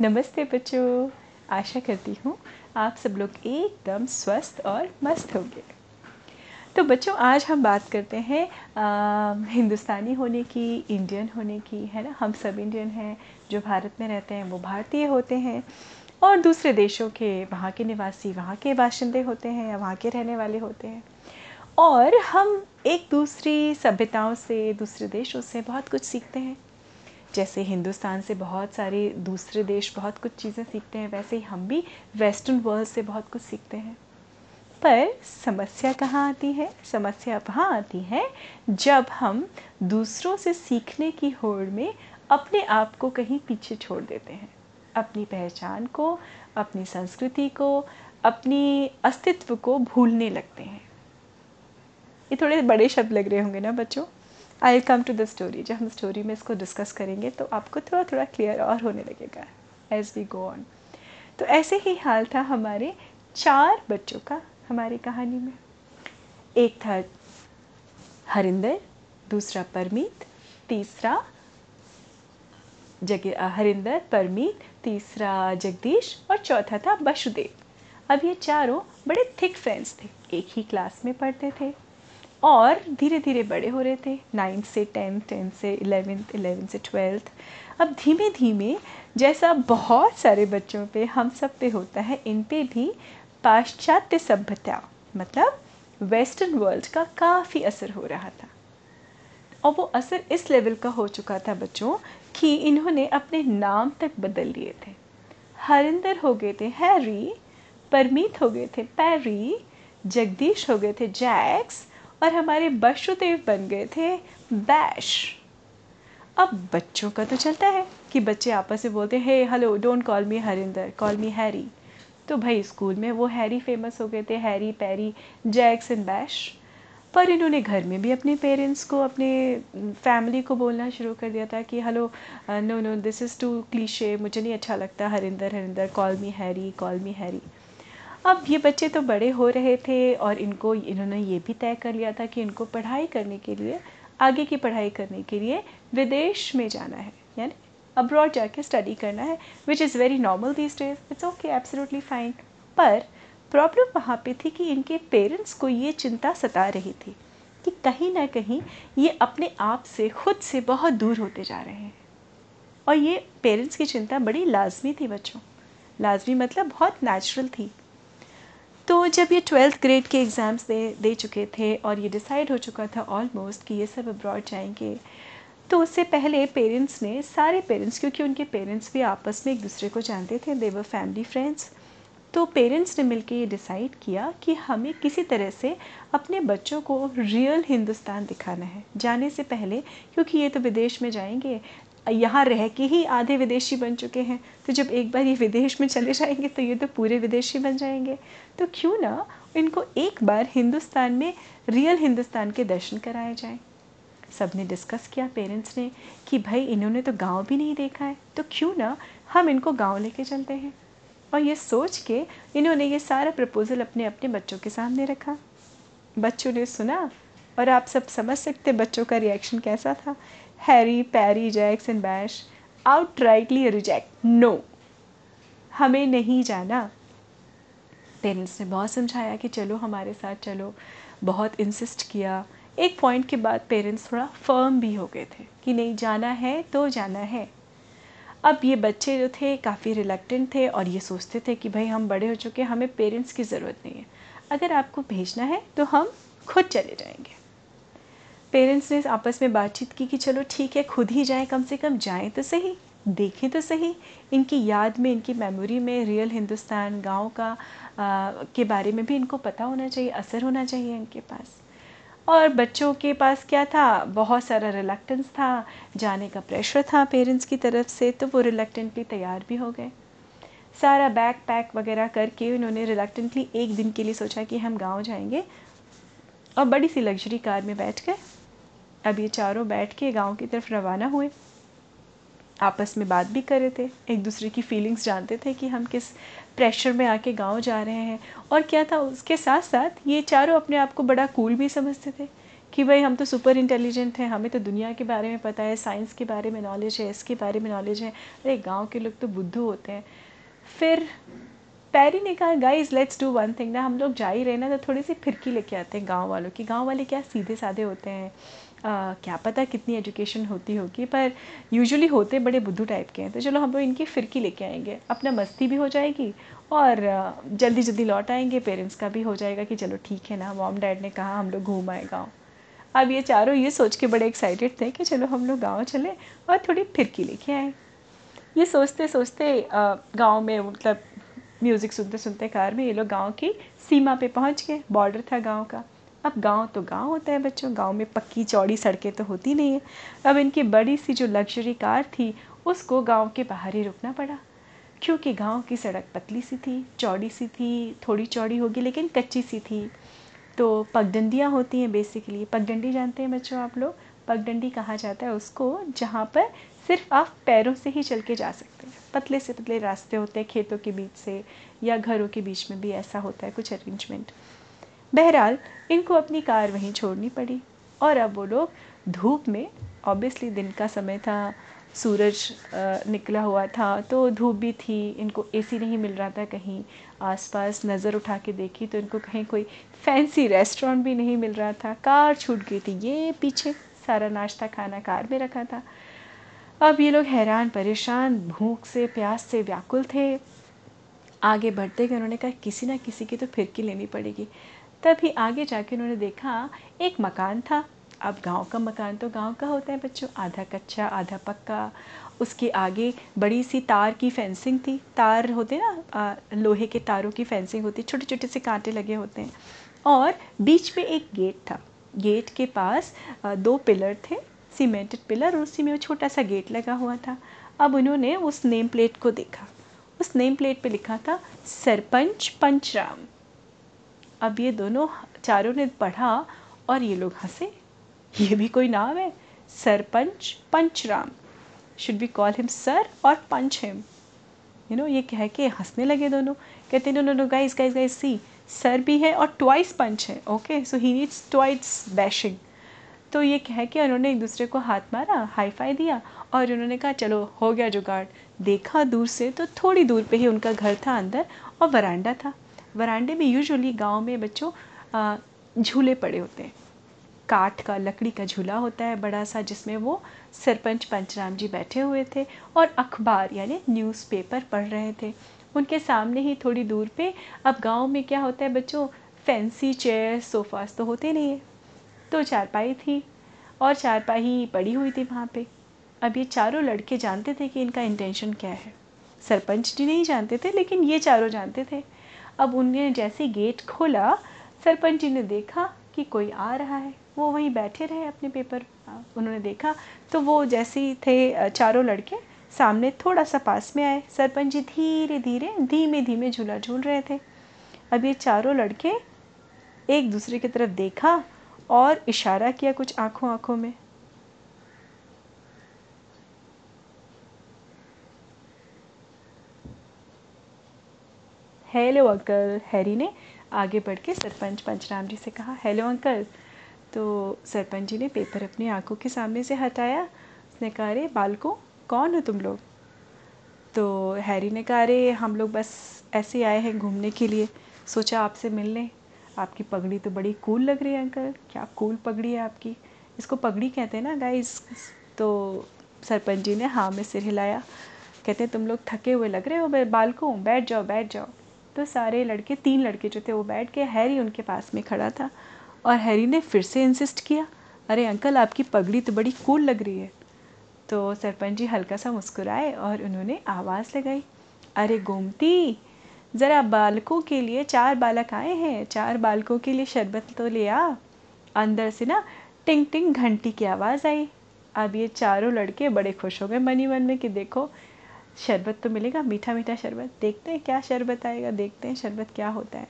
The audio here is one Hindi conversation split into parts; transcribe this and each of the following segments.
नमस्ते बच्चों आशा करती हूँ आप सब लोग एकदम स्वस्थ और मस्त होंगे। तो बच्चों आज हम बात करते हैं आ, हिंदुस्तानी होने की इंडियन होने की है ना? हम सब इंडियन हैं जो भारत में रहते हैं वो भारतीय होते हैं और दूसरे देशों के वहाँ के निवासी वहाँ के बाशिंदे होते हैं या वहाँ के रहने वाले होते हैं। और हम एक दूसरी सभ्यताओं से दूसरे देशों से बहुत कुछ सीखते हैं। जैसे हिंदुस्तान से बहुत सारे दूसरे देश बहुत कुछ चीज़ें सीखते हैं, वैसे ही हम भी वेस्टर्न वर्ल्ड से बहुत कुछ सीखते हैं। पर समस्या कहाँ आती है? समस्या वहाँ आती है जब हम दूसरों से सीखने की होड़ में अपने आप को कहीं पीछे छोड़ देते हैं। अपनी पहचान को, अपनी संस्कृति को, अपनी अस्तित्व को भूलने लगते हैं। ये थोड़े बड़े शब्द लग रहे होंगे ना बच्चों? I come to the story जब हम स्टोरी में इसको डिस्कस करेंगे तो आपको थोड़ा थोड़ा क्लियर और होने लगेगा एज वी गो ऑन तो ऐसे ही हाल था हमारे चार बच्चों का, हमारी कहानी में। एक था हरिंदर, दूसरा परमीत, तीसरा जग हरिंदर, परमीत, तीसरा जगदीश और चौथा था बसुदेव अब ये चारों बड़े थिक फ्रेंड्स थे। एक ही क्लास में पढ़ते थे। और धीरे धीरे बड़े हो रहे थे। नाइन्थ से टेंथ टेंथ से इलेवेंथ इलेवेंथ से ट्वेल्थ अब धीमे धीमे जैसा बहुत सारे बच्चों पे हम सब पे होता है, इन पे भी पाश्चात्य सभ्यता मतलब वेस्टर्न वर्ल्ड का काफ़ी असर हो रहा था। और वो असर इस लेवल का हो चुका था बच्चों कि इन्होंने अपने नाम तक बदल लिए थे। हरिंदर हो गए थे हैरी, परमीत हो गए थे पैरी, जगदीश हो गए थे जैक्स और हमारे बशुदेव बन गए थे बैश। अब बच्चों का तो चलता है कि बच्चे आपस में बोलते हैं, hey hello don't call me Harinder call me Harry तो भाई, स्कूल में वो हैरी फ़ेमस हो गए थे Harry Perry Jacks and Bash पर इन्होंने घर में भी अपने पेरेंट्स को, अपने फैमिली को बोलना शुरू कर दिया था कि hello no no this is too cliche मुझे नहीं अच्छा लगता Harinder Harinder call me Harry call me Harry अब ये बच्चे तो बड़े हो रहे थे और इनको, इन्होंने ये भी तय कर लिया था कि इनको पढ़ाई करने के लिए, आगे की पढ़ाई करने के लिए विदेश में जाना है, यानी अब्रॉड जाके स्टडी करना है which is very normal this days it's okay absolutely fine पर प्रॉब्लम वहाँ पे थी कि इनके पेरेंट्स को ये चिंता सता रही थी कि कहीं ना कहीं ये अपने आप से, खुद से बहुत दूर होते जा रहे हैं। और ये पेरेंट्स की चिंता बड़ी लाजमी थी बच्चों। लाजमी मतलब बहुत नेचुरल थी। तो जब ये ट्वेल्थ ग्रेड के एग्ज़ाम्स दे दे चुके थे और ये डिसाइड हो चुका था ऑलमोस्ट कि ये सब अब्रॉड जाएँगे तो उससे पहले पेरेंट्स ने, सारे पेरेंट्स क्योंकि उनके पेरेंट्स भी आपस में एक दूसरे को जानते थे देवर फैमिली फ्रेंड्स तो पेरेंट्स ने मिलकर ये डिसाइड किया कि हमें किसी तरह से अपने बच्चों को रियल हिंदुस्तान दिखाना है। जाने से पहले, क्योंकि ये तो विदेश में जाएँगे यहाँ रह के ही आधे विदेशी बन चुके हैं। तो जब एक बार ये विदेश में चले जाएँगे तो ये तो पूरे विदेशी बन जाएँगे। तो क्यों ना इनको एक बार हिंदुस्तान में रियल हिंदुस्तान के दर्शन कराए जाएँ। सबने डिस्कस किया पेरेंट्स ने कि भाई इन्होंने तो गाँव भी नहीं देखा है तो क्यों ना हम इनको गाँव लेके चलते हैं। और ये सोच के इन्होंने ये सारा प्रपोज़ल अपने अपने बच्चों के सामने रखा। बच्चों ने सुना और आप सब समझ सकते बच्चों का रिएक्शन कैसा था। Harry Parry Jacks and Bash out rightly reject. No. हमें नहीं जाना। पेरेंट्स ने बहुत समझाया कि चलो, हमारे साथ चलो। बहुत इंसिस्ट किया। एक पॉइंट के बाद पेरेंट्स थोड़ा फर्म भी हो गए थे कि नहीं, जाना है तो जाना है। अब ये बच्चे जो थे, काफ़ी रिलेक्टेंट थे और ये सोचते थे कि भाई, हम बड़े हो चुके हैं, हमें पेरेंट्स की ज़रूरत नहीं है। अगर आपको भेजना है तो हम खुद चले जाएँगे। पेरेंट्स ने आपस में बातचीत की कि चलो ठीक है खुद ही जाएँ कम से कम जाएँ तो सही देखें तो सही। इनकी याद में इनकी मेमोरी में रियल हिंदुस्तान गाँव का आ, के बारे में भी इनको पता होना चाहिए असर होना चाहिए इनके पास। और बच्चों के पास क्या था? बहुत सारा रिलेक्टेंस था जाने का प्रेशर था पेरेंट्स की तरफ़ से तो वो रिलेक्टेंटली तैयार भी हो गए। सारा बैग पैक वगैरह करके उन्होंने रिलेक्टेंटली एक दिन के लिए सोचा कि हम गाँव जाएँगे और बड़ी सी लग्जरी कार में बैठ गए। अब ये चारों बैठ के गाँव की तरफ़ रवाना हुए। आपस में बात भी कर रहे थे। एक दूसरे की फीलिंग्स जानते थे कि हम किस प्रेशर में आके गाँव जा रहे हैं। और क्या था, उसके साथ साथ ये चारों अपने आप को बड़ा कूल भी समझते थे कि भाई, हम तो सुपर इंटेलिजेंट हैं। हमें तो दुनिया के बारे में पता है साइंस के बारे में नॉलेज है इसके बारे में नॉलेज है। अरे, गाँव के लोग तो बुद्धू होते हैं। फिर पैरी ने कहा guys let's do one thing ना, हम लोग जा ही रहे ना तो थोड़ी सी फिरकी लेके आते हैं गाँव वालों की। गाँव वाले क्या सीधे साधे होते हैं। आ, क्या पता कितनी एजुकेशन होती होगी पर यूजुअली होते बड़े बुद्धू टाइप के हैं। तो चलो हम लोग इनकी फिरकी लेके आएँगे। अपना मस्ती भी हो जाएगी और जल्दी जल्दी लौट आएँगे। पेरेंट्स का भी हो जाएगा कि चलो ठीक है ना मॉम डैड ने कहा हम लोग घूम आए गाँव। अब ये चारों ये सोच के बड़े एक्साइटेड थे कि चलो हम लोग गाँव चले और थोड़ी फिरकी लेके आए। ये सोचते सोचते गाँव में मतलब म्यूज़िक सुनते सुनते कार में ये लोग गाँव की सीमा पे पहुँच गए। बॉर्डर था गाँव का। अब गाँव तो गाँव होता है बच्चों, गाँव में पक्की चौड़ी सड़कें तो होती नहीं है। अब इनकी बड़ी सी जो लग्जरी कार थी, उसको गाँव के बाहर ही रुकना पड़ा। क्योंकि गाँव की सड़क पतली सी थी, चौड़ी सी थी, थोड़ी चौड़ी होगी, लेकिन कच्ची सी थी। तो पगडंडियाँ होती हैं बेसिकली पगडंडी जानते हैं बच्चों आप लोग? पगडंडी कहा जाता है उसको, जहाँ पर सिर्फ़ आप पैरों से ही चल के जा सकते हैं। पतले से पतले रास्ते होते हैं खेतों के बीच से, या घरों के बीच में भी ऐसा होता है कुछ अरेंजमेंट बहरहाल, इनको अपनी कार वहीं छोड़नी पड़ी। और अब वो लोग धूप में ऑब्वियसली दिन का समय था, सूरज निकला हुआ था तो धूप भी थी, इनको एसी नहीं मिल रहा था कहीं। आसपास नज़र उठा के देखी तो इनको कहीं कोई फैंसी रेस्टोरेंट भी नहीं मिल रहा था। कार छूट गई थी, ये पीछे सारा नाश्ता खाना कार में रखा था। अब ये लोग हैरान, परेशान, भूख से, प्यास से व्याकुल थे। आगे बढ़ते गए, उन्होंने कहा, किसी ना किसी की तो फिरकी लेनी पड़ेगी। तभी आगे जाके उन्होंने देखा, एक मकान था। अब गाँव का मकान तो गाँव का होता है बच्चों। आधा कच्चा, आधा पक्का। उसके आगे बड़ी सी तार की फेंसिंग थी। तार होते ना लोहे के तारों की फेंसिंग होती छोटे छोटे से कांटे लगे होते हैं। और बीच में एक गेट था। गेट के पास दो पिलर थे सीमेंटेड पिलर, और उसी में वो छोटा सा गेट लगा हुआ था। अब उन्होंने उस नेम प्लेट को देखा। उस नेम प्लेट पे लिखा था, सरपंच पंचराम। अब ये दोनों चारों ने पढ़ा और ये लोग हंसे। ये भी कोई नाम है? Sarpanch Pancharam. Should be call him sir और पंच हिम यू नो ये कह के हंसने लगे दोनों। कहते no no no guys guys guys see sir भी है और ट्वाइस पंच है okay so he needs twice bashing तो ये कह के उन्होंने एक दूसरे को हाथ मारा हाई फाई दिया और उन्होंने कहा, चलो, हो गया जुगाड़। देखा दूर से तो थोड़ी दूर पे ही उनका घर था अंदर और वरांडा था। वरांडे में यूजुअली गाँव में बच्चों झूले पड़े होते हैं। काठ का, लकड़ी का झूला होता है बड़ा सा, जिसमें वो सरपंच पंचराम जी बैठे हुए थे और अखबार यानी न्यूज़पेपर पढ़ रहे थे। उनके सामने ही थोड़ी दूर पे अब गाँव में क्या होता है बच्चों फैंसी चेयर सोफ़ास तो होते नहीं है। तो चारपाई थी और चारपाई पड़ी हुई थी वहाँ पे। अब ये चारों लड़के जानते थे कि इनका इंटेंशन क्या है। सरपंच जी नहीं जानते थे, लेकिन ये चारों जानते थे। अब उनने जैसे गेट खोला, सरपंच जी ने देखा कि कोई आ रहा है। वो वहीं बैठे रहे अपने पेपर उन्होंने देखा तो वो जैसे ही थे, चारों लड़के सामने थोड़ा सा पास में आए। सरपंच जी धीरे धीरे, धीमे धीमे झूला झूल रहे थे। अब ये चारों लड़के एक दूसरे की तरफ़ देखा और इशारा किया कुछ आँखों आँखों में। हेलो अंकल, हैरी ने आगे बढ़ के सरपंच पंचराम जी से कहा, हेलो अंकल। तो सरपंच जी ने पेपर अपनी आँखों के सामने से हटाया। उसने कहा, अरे, बालको, कौन हो तुम लोग? तो हैरी ने कहा, अरे, हम लोग बस ऐसे आए हैं घूमने के लिए। सोचा, आपसे मिल लें आपकी पगड़ी तो बड़ी कूल लग रही है अंकल। क्या कूल पगड़ी है आपकी? इसको पगड़ी कहते हैं ना गाइस तो सरपंच जी ने हाँ में सिर हिलाया। कहते हैं, तुम लोग थके हुए लग रहे हो बालकों, बैठ जाओ बैठ जाओ। तो सारे लड़के, तीन लड़के जो थे वो बैठ के हैरी उनके पास में खड़ा था और हैरी ने फिर से इंसिस्ट किया, अरे अंकल, आपकी पगड़ी तो बड़ी कूल लग रही है। तो सरपंच जी हल्का सा मुस्कुराए और उन्होंने आवाज़ लगाई, अरे गोमती, ज़रा बालकों के लिए चार बालक आए हैं, चार बालकों के लिए शरबत तो ले आ। अंदर से ना टिंग टिंग घंटी की आवाज़ आई। अब ये चारों लड़के बड़े खुश हो गए मनी मन में कि देखो शरबत तो मिलेगा मीठा मीठा शरबत। देखते हैं क्या शरबत आएगा, देखते हैं शरबत क्या होता है।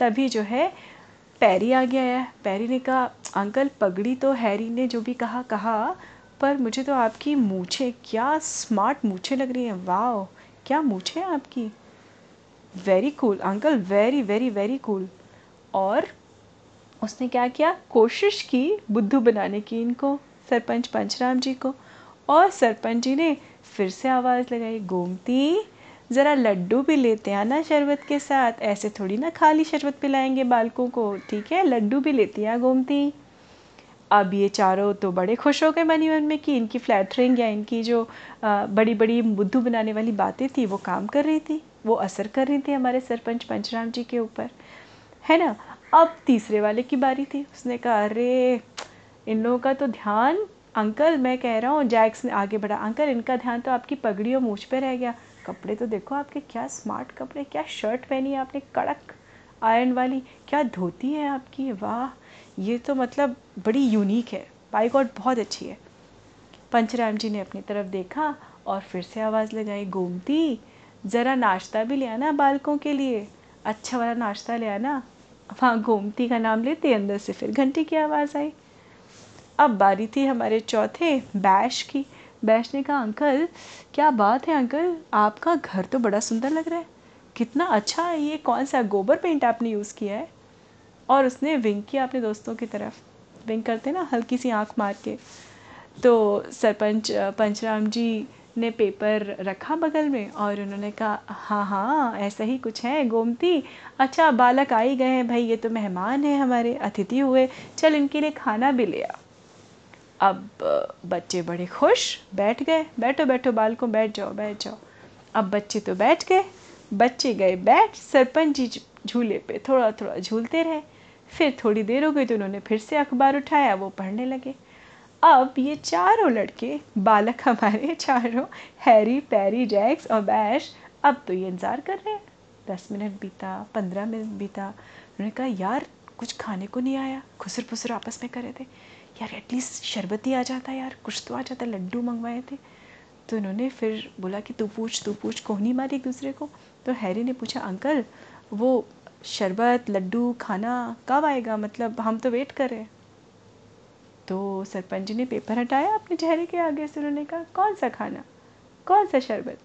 तभी जो है, पैरी आ गया है पैरी ने कहा, अंकल, पगड़ी तो हैरी ने जो भी कहा कहा, पर मुझे तो आपकी मूछे, क्या स्मार्ट मूछे लग रही हैं। वाह क्या मूछे हैं आपकी? Very cool uncle very very very cool और उसने क्या किया? कोशिश की बुद्धू बनाने की इनको, सरपंच पंचराम जी को। और सरपंच जी ने फिर से आवाज़ लगाई, गोमती, ज़रा लड्डू भी लेते हैं ना शरबत के साथ। ऐसे थोड़ी ना खाली शरबत पिलाएँगे बालकों को, ठीक है? लड्डू भी लेती हैं गोमती। अब ये चारों तो बड़े खुश हो गए मनी मन में कि इनकी फ्लैटरिंग या इनकी जो बड़ी बड़ी बुद्धू बनाने वाली बातें थी, वो काम कर रही थी, वो असर कर रही थी हमारे सरपंच पंचराम जी के ऊपर। है ना? अब तीसरे वाले की बारी थी। उसने कहा, अरे, इन लोगों का तो ध्यान अंकल, मैं कह रहा हूँ, जैक्स ने आगे बढ़ा, अंकल, इनका ध्यान तो आपकी पगड़ी और मूछ पे रह गया। कपड़े तो देखो आपके, क्या स्मार्ट कपड़े, क्या शर्ट पहनी है आपने, कड़क आयरन वाली, क्या धोती है आपकी, वाह, ये तो मतलब बड़ी यूनिक है, बाई गॉड बहुत अच्छी है। पंचराम जी ने अपनी तरफ़ देखा और फिर से आवाज़ लगाई गोमती ज़रा नाश्ता भी ले आना बालकों के लिए। अच्छा वाला नाश्ता ले आना? वहाँ गोमती का नाम लेते अंदर से, फिर घंटी की आवाज़ आई। अब बारी थी हमारे चौथे बैश की। बैश ने कहा, अंकल, क्या बात है अंकल? आपका घर तो बड़ा सुंदर लग रहा है। कितना अच्छा है ये। कौन सा गोबर पेंट आपने यूज़ किया है? और उसने विंक किया अपने दोस्तों की तरफ़। विंक करते ना, हल्की सी आँख मार के। तो सरपंच, पंचराम जी ने पेपर रखा बगल में और उन्होंने कहा हाँ हाँ ऐसा ही कुछ है, गोमती। अच्छा बालक आ ही गए हैं भाई, ये तो मेहमान हैं हमारे, अतिथि हुए। चल, इनके लिए खाना भी ले अब बच्चे बड़े खुश, बैठ गए। बैठो बैठो, बालकों, बैठ जाओ बैठ जाओ। अब बच्चे तो बैठ गए। बच्चे गए बैठ, सरपंच जी झूले पे थोड़ा थोड़ा झूलते रहे। फिर थोड़ी देर हो गई तो उन्होंने फिर से अखबार उठाया, वो पढ़ने लगे। अब ये चारों लड़के, बालक हमारे चारों, हैरी, पैरी, जैक्स और बैश, अब तो ये इंतज़ार कर रहे हैं। दस मिनट बीता, पंद्रह मिनट बीता। उन्होंने कहा, यार, कुछ खाने को नहीं आया। खुसर फुसर आपस में कर थे। यार एटलीस्ट शरबत ही आ जाता यार, कुछ तो आ जाता लड्डू मंगवाए थे। तो इन्होंने फिर बोला कि तू पूछ तू पूछ ही मारी एक दूसरे को। तो हैरी ने पूछा, अंकल, वो शरबत, लड्डू, खाना कब आएगा? मतलब हम तो वेट कर रहे हैं। तो सरपंच जी ने पेपर हटाया अपने चेहरे के आगे से, उन्होंने कहा, कौन सा खाना? कौन सा शरबत?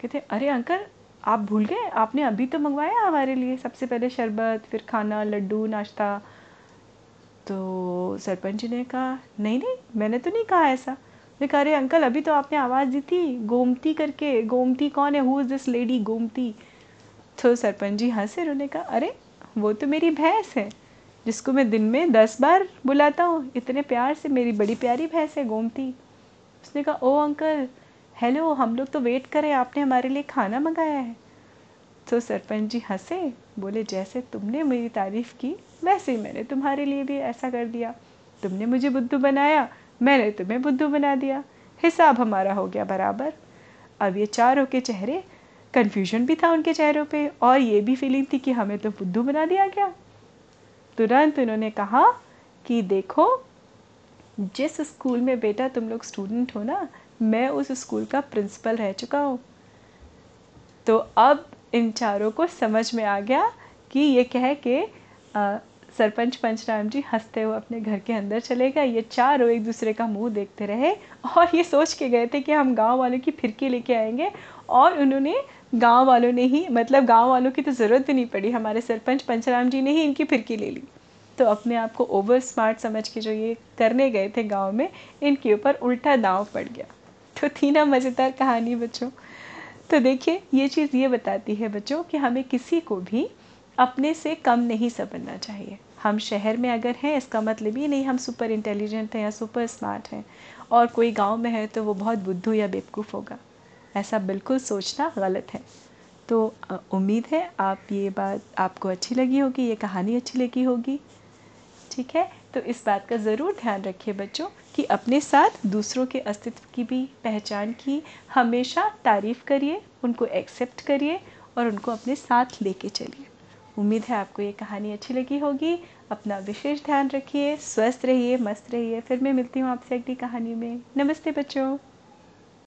कहते, अरे अंकल, आप भूल गए? आपने अभी तो मंगवाया हमारे लिए। सबसे पहले शरबत, फिर खाना, लड्डू, नाश्ता तो सरपंच जी ने कहा, नहीं नहीं, मैंने तो नहीं कहा ऐसा. ने कहा, अरे अंकल, अभी तो आपने आवाज़ दी थी, गोमती करके, गोमती कौन है who is this lady Gomti? तो सरपंच जी हंसे, उन्होंने कहा, अरे, वो तो मेरी भैंस है, जिसको मैं दिन में दस बार बुलाता हूँ, इतने प्यार से, मेरी बड़ी प्यारी भैंस है, गोमती. उसने कहा, ओ अंकल, हेलो, हम लोग तो वेट करें आपने हमारे लिए खाना मंगाया है। तो सरपंच जी हंसे, बोले, जैसे तुमने मेरी तारीफ़ की, वैसे ही मैंने तुम्हारे लिए भी ऐसा कर दिया। तुमने मुझे बुद्धू बनाया, मैंने तुम्हें बुद्धू बना दिया। हिसाब हमारा हो गया बराबर। अब ये चारों के चेहरे कन्फ्यूज़न भी था उनके चेहरों पे और ये भी फीलिंग थी कि हमें तो बुद्धू बना दिया गया। तुरंत उन्होंने कहा कि, देखो, जिस स्कूल में बेटा तुम लोग स्टूडेंट हो ना, मैं उस स्कूल का प्रिंसिपल रह चुका हूँ। तो अब इन चारों को समझ में आ गया कि ये कह के सरपंच पंचराम जी हँसते हुए अपने घर के अंदर चले गए। ये चारों एक दूसरे का मुँह देखते रहे और ये सोच के गए थे कि हम गाँव वालों की फिरकी लेके आएँगे और उन्होंने गाँव वालों ने ही मतलब गाँव वालों की तो ज़रूरत भी नहीं पड़ी, हमारे सरपंच पंचराम जी ने ही इनकी फिरकी ले ली। तो अपने आप को ओवर स्मार्ट समझ के जो ये करने गए थे गाँव में, इनके ऊपर उल्टा दांव पड़ गया। तो थी ना मज़ेदार कहानी बच्चों। तो देखिए, ये चीज़ ये बताती है बच्चों कि हमें किसी को भी अपने से कम नहीं समझना चाहिए। हम शहर में अगर हैं, इसका मतलब ये नहीं हम सुपर इंटेलिजेंट हैं या सुपर स्मार्ट हैं और कोई गाँव में है तो वो बहुत बुद्धू या बेवकूफ़ होगा। ऐसा बिल्कुल सोचना गलत है। तो उम्मीद है आप ये बात, आपको अच्छी लगी होगी, ये कहानी अच्छी लगी होगी। ठीक है? तो इस बात का ज़रूर ध्यान रखिए बच्चों। कि अपने साथ दूसरों के अस्तित्व की भी पहचान की। हमेशा तारीफ़ करिए, उनको एक्सेप्ट करिए और उनको अपने साथ लेके चलिए। उम्मीद है आपको ये कहानी अच्छी लगी होगी। अपना विशेष ध्यान रखिए, स्वस्थ रहिए, मस्त रहिए। फिर मैं मिलती हूँ आपसे अगली कहानी में। नमस्ते बच्चों।